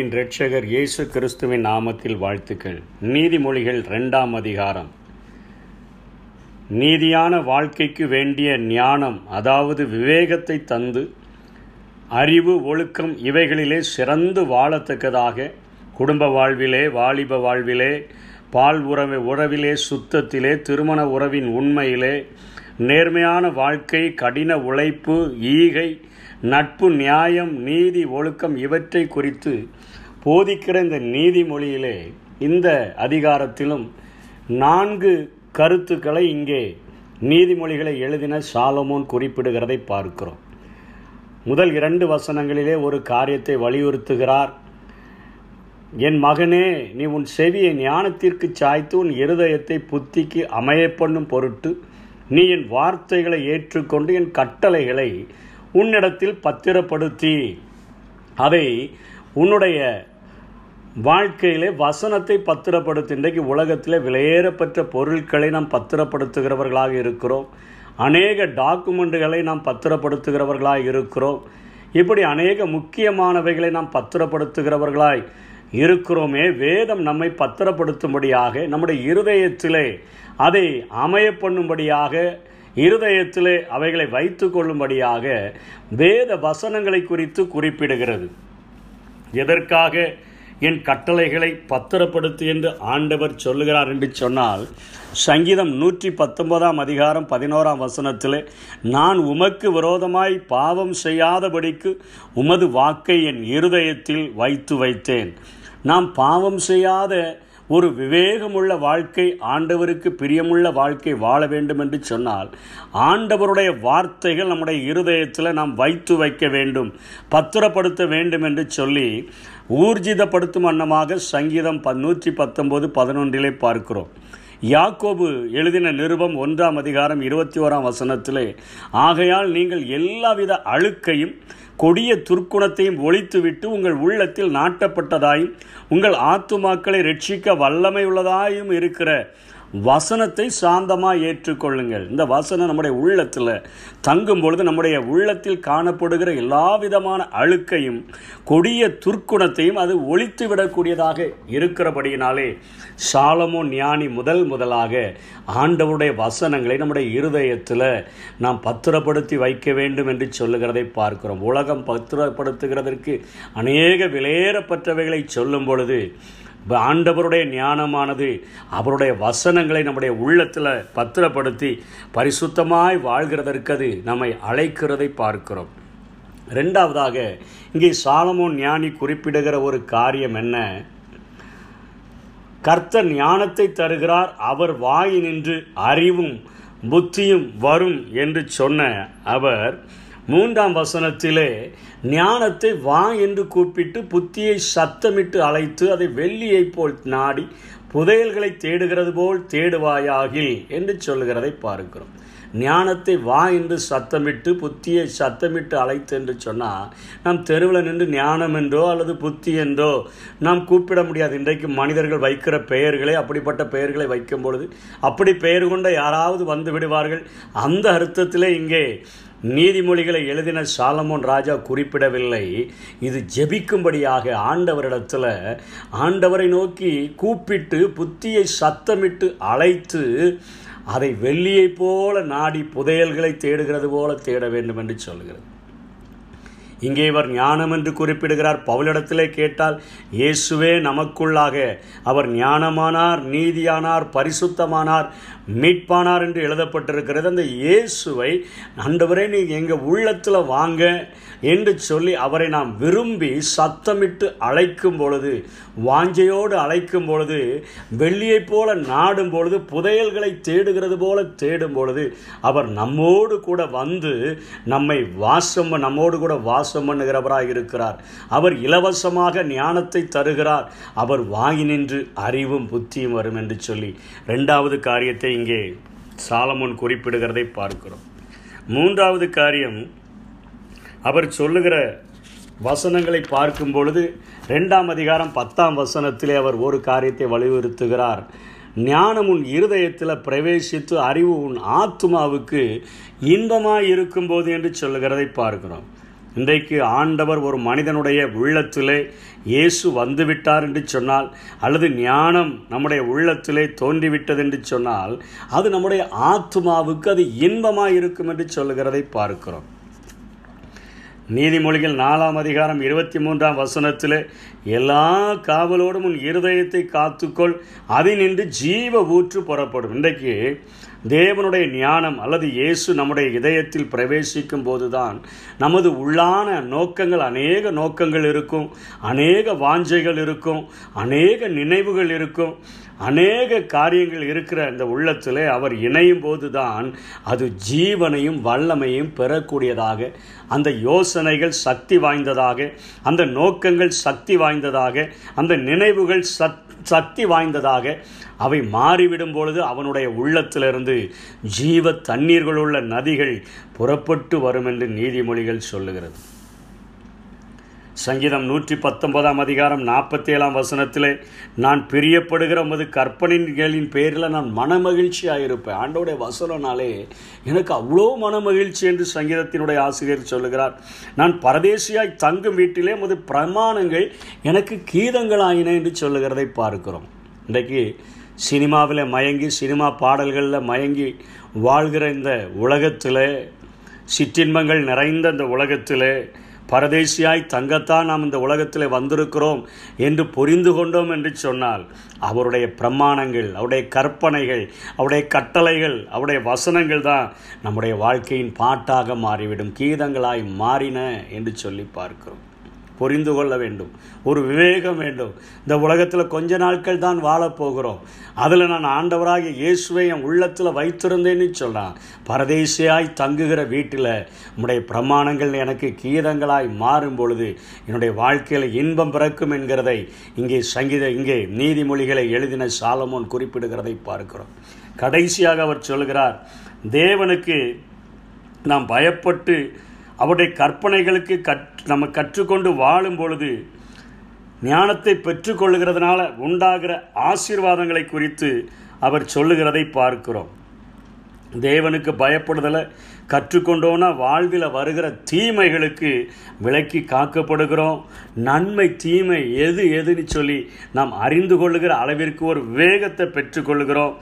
அன்பின் இரட்சகர் இயேசு கிறிஸ்துவின் நாமத்தில் வாழ்த்துக்கள். நீதிமொழிகள் ரெண்டாம் அதிகாரம். நீதியான வாழ்க்கைக்கு வேண்டிய ஞானம் அதாவது விவேகத்தை தந்து அறிவு ஒழுக்கம் இவைகளிலே சிறந்து வாழத்தக்கதாக குடும்ப வாழ்விலே வாலிப வாழ்விலே பால் உறவு உறவிலே சுத்தத்திலே திருமண உறவின் உண்மையிலே நேர்மையான வாழ்க்கை கடின உழைப்பு ஈகை நட்பு நியாயம் நீதி ஒழுக்கம் இவற்றை குறித்து போதிக்கிற இந்த நீதிமொழியிலே இந்த அதிகாரத்திலும் நான்கு கருத்துக்களை இங்கே நீதிமொழிகளை எழுதின சாலமோன் குறிப்பிடுகிறதை பார்க்கிறோம். முதல் இரண்டு வசனங்களிலே ஒரு காரியத்தை வலியுறுத்துகிறார். என் மகனே நீ உன் செவியை ஞானத்திற்கு சாய்த்து உன் இருதயத்தை புத்திக்கு அமைய பண்ணும் பொருட்டு நீ என் வார்த்தைகளை ஏற்றுக்கொண்டு என் கட்டளைகளை உன்னிடத்தில் பத்திரப்படுத்தி அதை உன்னுடைய வாழ்க்கையிலே வசனத்தை பத்திரப்படுத்தி. இன்றைக்கு உலகத்தில் விலையேறப்பட்ட பொருட்களை நாம் பத்திரப்படுத்துகிறவர்களாக இருக்கிறோம். அநேக டாக்குமெண்ட்டுகளை நாம் பத்திரப்படுத்துகிறவர்களாக இருக்கிறோம். இப்படி அநேக முக்கியமானவைகளை நாம் பத்திரப்படுத்துகிறவர்களாய் இருக்கிறோமே. வேதம் நம்மை பத்திரப்படுத்தும்படியாக நம்முடைய இருதயத்திலே அதை அமைய பண்ணும்படியாக இருதயத்திலே அவைகளை வைத்து கொள்ளும்படியாக வேத வசனங்களை குறித்து குறிப்பிடுகிறது. எதற்காக என் கட்டளைகளை பத்திரப்படுத்து என்று ஆண்டவர் சொல்லுகிறார் என்று சொன்னால் சங்கீதம் நூற்றி பத்தொன்பதாம் அதிகாரம் பதினோராம் வசனத்தில் நான் உமக்கு விரோதமாய் பாவம் செய்யாதபடிக்கு உமது வாக்கை என் இருதயத்தில் வைத்து வைத்தேன். நாம் பாவம் செய்யாத ஒரு விவேகமுள்ள வாழ்க்கை ஆண்டவருக்கு பிரியமுள்ள வாழ்க்கை வாழ வேண்டும் என்று சொன்னால் ஆண்டவருடைய வார்த்தைகள் நம்முடைய இருதயத்தில் நாம் வைத்து வைக்க வேண்டும் பத்திரப்படுத்த வேண்டும் என்று சொல்லி ஊர்ஜிதப்படுத்தும் வண்ணமாக சங்கீதம் நூற்றி பத்தொம்போது பதினொன்றிலே பார்க்கிறோம். யாக்கோபு எழுதின நிருபம் ஒன்றாம் அதிகாரம் இருபத்தி ஓராம் வசனத்திலே ஆகையால் நீங்கள் எல்லாவித அழுக்கையும் கொடிய துர்க்குணத்தையும் ஒழித்துவிட்டு உங்கள் உள்ளத்தில் நாட்டப்பட்டதாயும் உங்கள் ஆத்துமாக்களை ரட்சிக்க வல்லமை உள்ளதாயும் இருக்கிற வசனத்தை சாந்தமாக ஏற்றுக்கொள்ளுங்கள். இந்த வசனம் நம்முடைய உள்ளத்தில் தங்கும் பொழுது நம்முடைய உள்ளத்தில் காணப்படுகிற எல்லா விதமான அழுக்கையும் கொடிய துர்க்குணத்தையும் அது ஒழித்து விடக்கூடியதாக இருக்கிறபடியினாலே சாலமோ ஞானி முதல் முதலாக ஆண்டவருடைய வசனங்களை நம்முடைய இருதயத்தில் நாம் பத்திரப்படுத்தி வைக்க வேண்டும் என்று சொல்லுகிறதை பார்க்கிறோம். உலகம் பத்திரப்படுத்துகிறதற்கு அநேக விலையேறப்பட்டவைகளை சொல்லும் பொழுது ஆண்டவருடைய ஞானமானது அவருடைய வசனங்களை நம்முடைய உள்ளத்தில் பத்திரப்படுத்தி பரிசுத்தமாய் வாழ்கிறதற்கு அது நம்மை அழைக்கிறதை பார்க்கிறோம். ரெண்டாவதாக இங்கே சாலமோன் ஞானி குறிப்பிடுகிற ஒரு காரியம் என்ன? கர்த்தர் ஞானத்தை தருகிறார் அவர் வாயினின்று அறிவும் புத்தியும் வரும் என்று சொன்ன அவர் மூன்றாம் வசனத்திலே ஞானத்தை வா என்று கூப்பிட்டு புத்தியை சத்தமிட்டு அழைத்து அதை வெள்ளியைப் போல் நாடி புதையல்களை தேடுகிறது போல் தேடுவாயாகில் என்று சொல்லுகிறதை பார்க்கிறோம். ஞானத்தை வா என்று சத்தமிட்டு புத்தியை சத்தமிட்டு அழைத்து என்று சொன்னால் நாம் தெருவில் நின்று ஞானம் என்றோ அல்லது புத்தி என்றோ நாம் கூப்பிட முடியாது. இன்றைக்கு மனிதர்கள் வைக்கிற பெயர்களை அப்படிப்பட்ட பெயர்களை வைக்கும் பொழுது அப்படி பெயர் கொண்ட யாராவது வந்து விடுவார்கள். அந்த அர்த்தத்திலே இங்கே நீதிமொழிகளை எழுதின சாலமோன் ராஜா குறிப்பிடவில்லை. இது ஜெபிக்கும்படியாக ஆண்டவரிடத்தில் ஆண்டவரை நோக்கி கூப்பிட்டு புத்தியை சத்தமிட்டு அழைத்து அதை வெள்ளியைப் போல நாடி புதையல்களை தேடுகிறது போல தேட வேண்டும் என்று சொல்கிறது. இங்கே இவர் ஞானம் என்று குறிப்பிடுகிறார். பவுலிடத்திலே கேட்டால் இயேசுவே நமக்குள்ளாக. அவர் ஞானமானார் நீதியானார் பரிசுத்தமானார் மீட்பானார் என்று எழுதப்பட்டிருக்கிறது. அந்த இயேசுவை அண்டவரே நீ எங்கள் உள்ளத்தில் வாங்க என்று சொல்லி அவரை நாம் விரும்பி சத்தமிட்டு அழைக்கும் பொழுது வாஞ்சையோடு அழைக்கும் பொழுது வெள்ளியைப் போல நாடும் பொழுது புதையல்களை தேடுகிறது போல தேடும் பொழுது அவர் நம்மோடு கூட வந்து நம்மை வாசம் நம்மோடு கூட வாசம் பண்ணுகிறவராக இருக்கிறார். அவர் இலவசமாக ஞானத்தை தருகிறார். அவர் வாங்கி நின்று அறிவும் புத்தியும் வரும் என்று சொல்லி ரெண்டாவது காரியத்தை இங்கே சாலமோன் குறிப்பிடுகிறதை பார்க்கிறோம். மூன்றாவது காரியம் அவர் சொல்லுகிற வசனங்களை பார்க்கும் பொழுது ரெண்டாம் அதிகாரம் பத்தாம் வசனத்திலே அவர் ஒரு காரியத்தை வலியுறுத்துகிறார். ஞானம் உன் இருதயத்தில் பிரவேசித்து அறிவு உன் ஆத்மாவுக்கு இன்பமாக இருக்கும்போது என்று சொல்லுகிறதை பார்க்கிறோம். இன்றைக்கு ஆண்டவர் ஒரு மனிதனுடைய உள்ளத்திலே இயேசு வந்துவிட்டார் என்று சொன்னால் அல்லது ஞானம் நம்முடைய உள்ளத்திலே தோன்றிவிட்டது என்று சொன்னால் அது நம்முடைய ஆத்மாவுக்கு அது இன்பமாக இருக்கும் என்று சொல்லுகிறதை பார்க்கிறோம். நீதிமொழிகள் நாலாம் அதிகாரம் இருபத்தி மூன்றாம் வசனத்தில் எல்லா காவலோடும் உன் இருதயத்தை காத்துக்கொள் அதினின்று ஜீவ ஊற்று புறப்படும். இன்றைக்கு தேவனுடைய ஞானம் அல்லது இயேசு நம்முடைய இதயத்தில் பிரவேசிக்கும் போதுதான் நமது உள்ளான நோக்கங்கள் அநேக நோக்கங்கள் இருக்கும் அநேக வாஞ்சைகள் இருக்கும் அநேக நினைவுகள் இருக்கும் அநேக காரியங்கள் இருக்கிற இந்த உள்ளத்தில் அவர் இணையும் போது தான் அது ஜீவனையும் வல்லமையும் பெறக்கூடியதாக அந்த யோசனைகள் சக்தி வாய்ந்ததாக அந்த நோக்கங்கள் சக்தி வாய்ந்ததாக அந்த நினைவுகள் சத் சக்தி வாய்ந்ததாக அவை மாறிவிடும் பொழுது அவனுடைய உள்ளத்திலிருந்து ஜீவ தண்ணீர்களுள்ள நதிகள் புறப்பட்டு வரும் என்று நீதிமொழிகள் சொல்லுகிறது. சங்கீதம் நூற்றி பத்தொன்பதாம் அதிகாரம் நாற்பத்தி ஏழாம் வசனத்தில் நான் பிரியப்படுகிற உமது கற்பனைகளின் பேரில் நான் மனமகிழ்ச்சியாக இருப்பேன் ஆண்டோடைய வசனனாலே எனக்கு அவ்வளோ மனமகிழ்ச்சி என்று சங்கீதத்தினுடைய ஆசிரியர் சொல்லுகிறார். நான் பரதேசியாய் தங்கும் வீட்டிலே உமது பிரமாணங்கள் எனக்கு கீதங்களாயின என்று சொல்லுகிறதை பார்க்கிறோம். இன்றைக்கு சினிமாவில் மயங்கி சினிமா பாடல்களில் மயங்கி வாழ்கிற இந்த உலகத்தில் சிற்றின்பங்கள் நிறைந்த இந்த உலகத்தில் பரதேசியாய் தங்கத்தான் நாம் இந்த உலகத்தில் வந்திருக்கிறோம் என்று புரிந்து கொண்டோம் என்று சொன்னால் அவருடைய பிரமாணங்கள் அவருடைய கற்பனைகள் அவருடைய கட்டளைகள் அவருடைய வசனங்கள் தான் நம்முடைய வாழ்க்கையின் பாட்டாக மாறிவிடும் கீதங்களாய் மாறின என்று சொல்லி பார்க்கிறோம். புரிந்து கொள்ள வேண்டும். ஒரு விவேகம் வேண்டும். இந்த உலகத்தில் கொஞ்ச நாட்கள் தான் வாழப்போகிறோம் அதில் நான் ஆண்டவராக இயேசுவை என் உள்ளத்தில் வைத்திருந்தேன்னு சொல்கிறான் பரதேசியாய் தங்குகிற வீட்டில் உன்னுடைய பிரமாணங்கள் எனக்கு கீதங்களாய் மாறும் பொழுது என்னுடைய வாழ்க்கையில் இன்பம் பிறக்கும் என்கிறதை இங்கே சங்கீத இங்கே நீதிமொழிகளை எழுதின சாலமோன் குறிப்பிடுகிறதை பார்க்கிறோம். கடைசியாக அவர் சொல்கிறார் தேவனுக்கு நாம் பயப்பட்டு அவருடைய கற்பனைகளுக்கு கற் நம்ம கற்றுக்கொண்டு வாழும் பொழுது ஞானத்தை பெற்றுக்கொள்ளுகிறதுனால உண்டாகிற ஆசீர்வாதங்களை குறித்து அவர் சொல்லுகிறதை பார்க்கிறோம். தேவனுக்கு பயப்படுதலை கற்றுக்கொண்டோன்னா வாழ்வில் வருகிற தீமைகளுக்கு விலக்கி காக்கப்படுகிறோம். நன்மை தீமை எது எதுன்னு சொல்லி நாம் அறிந்து கொள்ளுகிற அளவிற்கு ஒரு வேகத்தை பெற்றுக்கொள்கிறோம்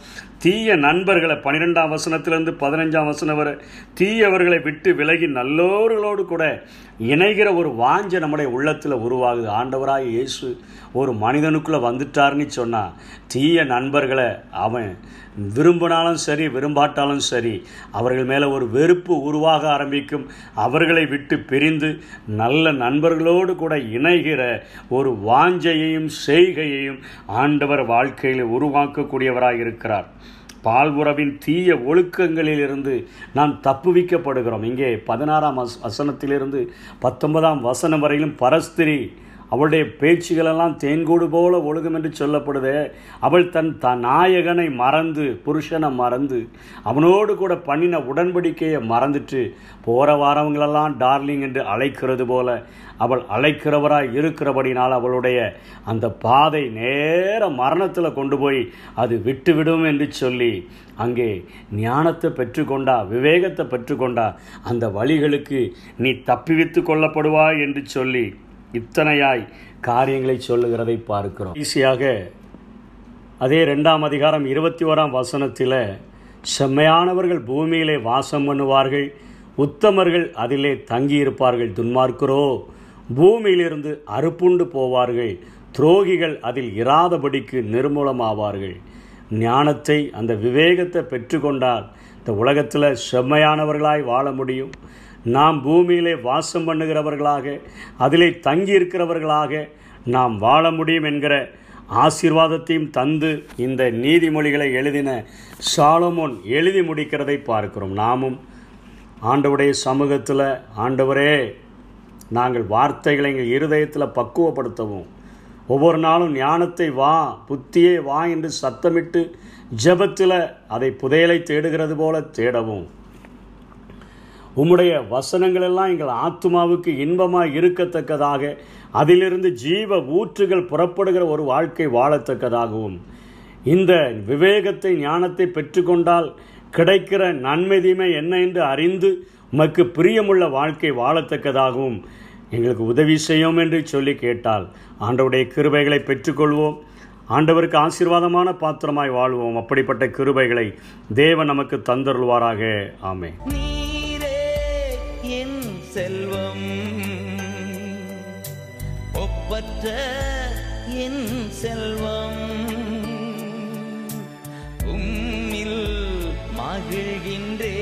தீய நண்பர்களை பன்னிரெண்டாம் வசனத்திலிருந்து பதினஞ்சாம் வசனம் வரை தீயவர்களை விட்டு விலகி நல்லோர்களோடு கூட இணைகிற ஒரு வாஞ்ச நம்முடைய உள்ளத்தில் உருவாகுது. ஆண்டவராக இயேசு ஒரு மனிதனுக்குள்ளே வந்துட்டார்னு சொன்னால் தீய நண்பர்களை அவன் விரும்பினாலும் சரி விரும்பாட்டாலும் சரி அவர்கள் மேலே ஒரு வெறுப்பு உருவாக ஆரம்பிக்கும். அவர்களை விட்டு பிரிந்து நல்ல நண்பர்களோடு கூட இணைகிற ஒரு வாஞ்சையையும் செய்கையையும் ஆண்டவர் வாழ்க்கையில் உருவாக்கக்கூடியவராக இருக்கிறார் பால்புறவின் தீய ஒழுக்கங்களிலிருந்து நாம் தப்புவிக்கப்படுகிறோம். இங்கே பதினாறாம் வசனத்திலிருந்து பத்தொன்பதாம் வசனம் வரையிலும் பரஸ்திரி அவளுடைய பேச்சுகளெல்லாம் தேன்கூடு போல ஒழுகும் என்று சொல்லப்படுது. அவள் தன் த நாயகனை மறந்து புருஷனை மறந்து அவனோடு கூட பண்ணின உடன்படிக்கையை மறந்துட்டு போகிற வாரவங்களெல்லாம் டார்லிங் என்று அழைக்கிறது போல அவள் அழைக்கிறவராய் இருக்கிறபடினால் அவளுடைய அந்த பாதை நேர மரணத்தில் கொண்டு போய் அது விட்டுவிடும் என்று சொல்லி அங்கே ஞானத்தை பெற்றுக்கொண்டா விவேகத்தை பெற்றுக்கொண்டா அந்த வழிகளுக்கு நீ தப்பிவித்து கொள்ளப்படுவாய் என்று சொல்லி இத்தனையாய் காரியங்களை சொல்லுகிறதை பார்க்கிறோம். ஈஸியாக அதே ரெண்டாம் அதிகாரம் இருபத்தி ஓராம் வசனத்தில் செம்மையானவர்கள் பூமியிலே வாசம் பண்ணுவார்கள் உத்தமர்கள் அதிலே தங்கியிருப்பார்கள். துன்மார்க்கிறோ பூமியிலிருந்து அறுப்புண்டு போவார்கள் துரோகிகள் அதில் இராதபடிக்கு நிர்மூலமாவார்கள். ஞானத்தை அந்த விவேகத்தை பெற்றுக்கொண்டால் இந்த உலகத்தில் செம்மையானவர்களாய் வாழ முடியும். நாம் பூமியிலே வாசம் பண்ணுகிறவர்களாக அதிலே தங்கி இருக்கிறவர்களாக நாம் வாழ முடியும் என்கிற ஆசீர்வாதத்தையும் தந்து இந்த நீதிமொழிகளை எழுதின சாலமோன் எழுதி முடிக்கிறதை பார்க்கிறோம். நாமும் ஆண்டவுடைய சமூகத்தில் ஆண்டவரே நாங்கள் வார்த்தைகளை எங்கள் இருதயத்தில் பக்குவப்படுத்தவும். ஒவ்வொரு நாளும் ஞானத்தை வா புத்தியே வா என்று சத்தமிட்டு ஜபத்தில் அதை புதையலை தேடுகிறது போல தேடவும். உம்முடைய வசனங்களெல்லாம் எங்கள் ஆத்மாவுக்கு இன்பமாக இருக்கத்தக்கதாக அதிலிருந்து ஜீவ ஊற்றுகள் புறப்படுகிற ஒரு வாழ்க்கை வாழத்தக்கதாகவும் இந்த விவேகத்தை ஞானத்தை பெற்றுக்கொண்டால் கிடைக்கிற நன்மை தீமை என்ன என்று அறிந்து உமக்கு பிரியமுள்ள வாழ்க்கை வாழத்தக்கதாகவும் எங்களுக்கு உதவி செய்யும் என்று சொல்லி கேட்டால் ஆண்டவருடைய கிருபைகளை பெற்றுக்கொள்வோம். ஆண்டவருக்கு ஆசீர்வாதமான பாத்திரமாய் வாழ்வோம். அப்படிப்பட்ட கிருபைகளை தேவன் நமக்கு தந்தருள்வாராக. ஆமே செல்வம். ஒப்பற்ற என் செல்வம். உம்மில் மகிழ்கின்றே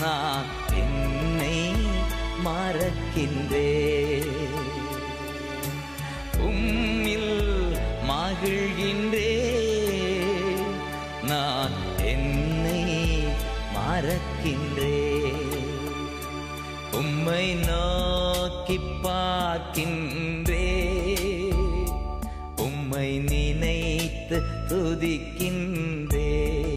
நான் என்னை மறக்கின்றே உம்மில் மகிழ்கின்றே நான் என்னை மறக்கின்றே உம்மை நோக்கி பார்க்கின்றே உம்மை நினைத்து துதிக்க